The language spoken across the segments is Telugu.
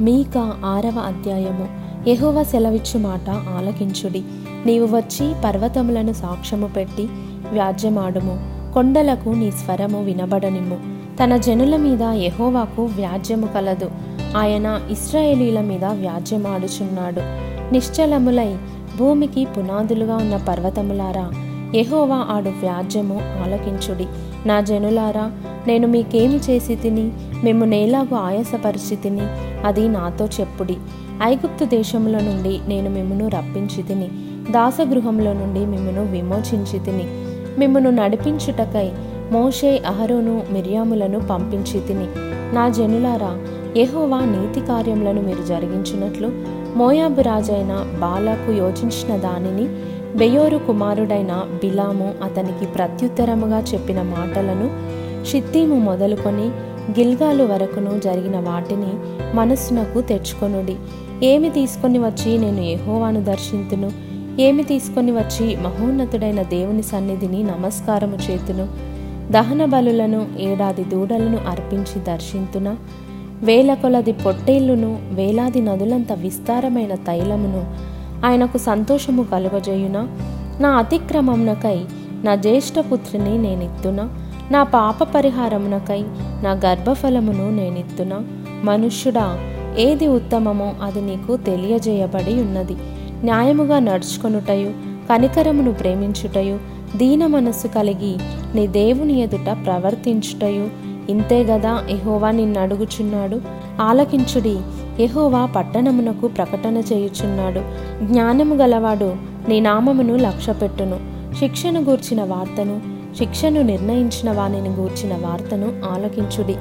మీక ఆరవ అధ్యాయము. యహోవ సెలవిచ్చు మాట ఆలకించుడి. నీవు వచ్చి పర్వతములను సాక్ష్యము పెట్టి వ్యాజ్యమాడుము. కొండలకు నీ స్వరము వినబడనిమ్ము. తన జనుల మీద యహోవాకు వ్యాజ్యము కలదు. ఆయన ఇస్రాయేలీల మీద వ్యాజ్యమాడుచున్నాడు. నిశ్చలములై భూమికి పునాదులుగా ఉన్న పర్వతములారా యహోవా ఆడు వ్యాజ్యము ఆలకించుడి. నా జనులారా నేను మీకేమి చేసి తిని మేము నేలాగు ఆయాసపరిచి తిని అది నాతో చెప్పుడి. ఐగుప్తు దేశముల నుండి నేను మిమ్మను రప్పించి తిని దాసగృహంలో నుండి మిమ్మను విమోచించి తిని మిమ్మను నడిపించుటకై మోషే అహరోను మిర్యాములను పంపించి తిని నా జనులారా యెహోవా నీతి కార్యములను మీరు జరిగించినట్లు మోయాబు రాజైన బాలాకు యోచించిన దానిని బెయోరు కుమారుడైన బిలాము అతనికి ప్రత్యుత్తరముగా చెప్పిన మాటలను షిత్తీము మొదలుకొని గిల్గాలు వరకును జరిగిన వాటిని మనస్సునకు తెచ్చుకొనుడి. ఏమి తీసుకొని వచ్చి నేను ఏహోవాను దర్శింతును? ఏమి తీసుకొని వచ్చి మహోన్నతుడైన దేవుని సన్నిధిని నమస్కారము చేతును? దహన బలులను ఏడాది దూడలను అర్పించి దర్శింతున? వేల కొలది పొట్టేళ్ళును వేలాది నదులంత విస్తారమైన తైలమును ఆయనకు సంతోషము కలుగజేయున? నా అతిక్రమమునకై నా జ్యేష్ఠపుత్రిని నేనిత్తునా? నా పాప పరిహారమునకై నా గర్భఫలమును నేనిత్తున? మనుష్యుడా ఏది ఉత్తమమో అది నీకు తెలియజేయబడి ఉన్నది. న్యాయముగా నడుచుకొనుటయు కనికరమును ప్రేమించుటయు దీన మనస్సు కలిగి నీ దేవుని ఎదుట ప్రవర్తించుటయు. ఇంతే గదా ఎహోవా నిన్ను అడుగుచున్నాడు ఆలకించుడి ఎహోవా పట్టణమునకు ప్రకటన చేయుచున్నాడు. జ్ఞానము గలవాడు నీ నామమును లక్ష్యపెట్టును. శిక్షను గూర్చిన వార్తను శిక్షను నిర్ణయించిన వానిని గూర్చిన వార్తను ఆలకించుడి.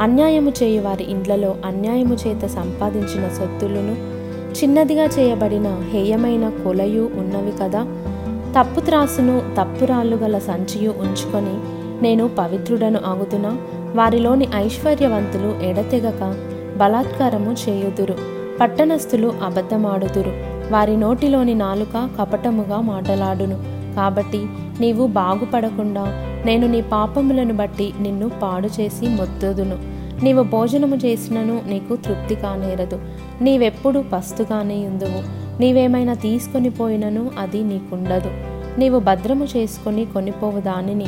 అన్యాయము చేయు వారి ఇండ్లలో అన్యాయము చేత సంపాదించిన సొత్తులను చిన్నదిగా చేయబడిన హేయమైన కొలయు ఉన్నవి కదా. తప్పు త్రాసును తప్పురాళ్ళు గల సంచియు ఉంచుకొని నేను పవిత్రుడను ఆగుతున్నా వారిలోని ఐశ్వర్యవంతులు ఎడతెగక బలాత్కారము చేయుదురు. పట్టణస్థులు అబద్ధమాడుదురు. వారి నోటిలోని నాలుక కపటముగా మాటలాడును. కాబట్టి నీవు బాగుపడకుండా నేను నీ పాపములను బట్టి నిన్ను పాడు చేసి మొత్తుదును నీవు భోజనము చేసినను నీకు తృప్తి కానేరదు. నీవెప్పుడు పస్తుగానే ఉందువు. నీవేమైనా తీసుకొని పోయినను అది నీకుండదు. నీవు భద్రము చేసుకొని కొనిపోవు దానిని.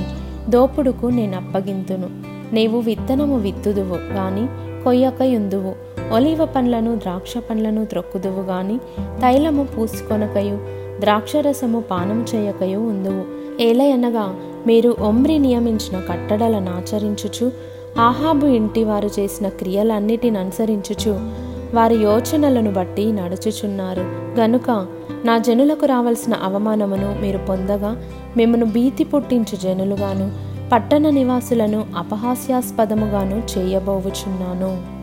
దోపుడుకు నేను అప్పగింతును నీవు విత్తనము విత్తుదువు గాని కొయ్యకయుందువు ఒలివ పండ్లను ద్రాక్ష పండ్లను త్రొక్కుదువు గాని తైలము పూసుకొనకయు ద్రాక్షరసము పానము చేయకయు ఉందువు. ఏలయనగా మీరు ఒమ్రి నియమించిన కట్టడలను ఆచరించుచు ఆహాబు ఇంటి వారు చేసిన క్రియలన్నిటిని అనుసరించుచు వారి యోచనలను బట్టి నడుచుచున్నారు. గనుక నా జనులకు రావలసిన అవమానమును మీరు పొందగా మిమ్మను భీతి పుట్టించు జనులుగాను పట్టణ నివాసులను అపహాస్యాస్పదముగాను చేయబోవుచున్నాను.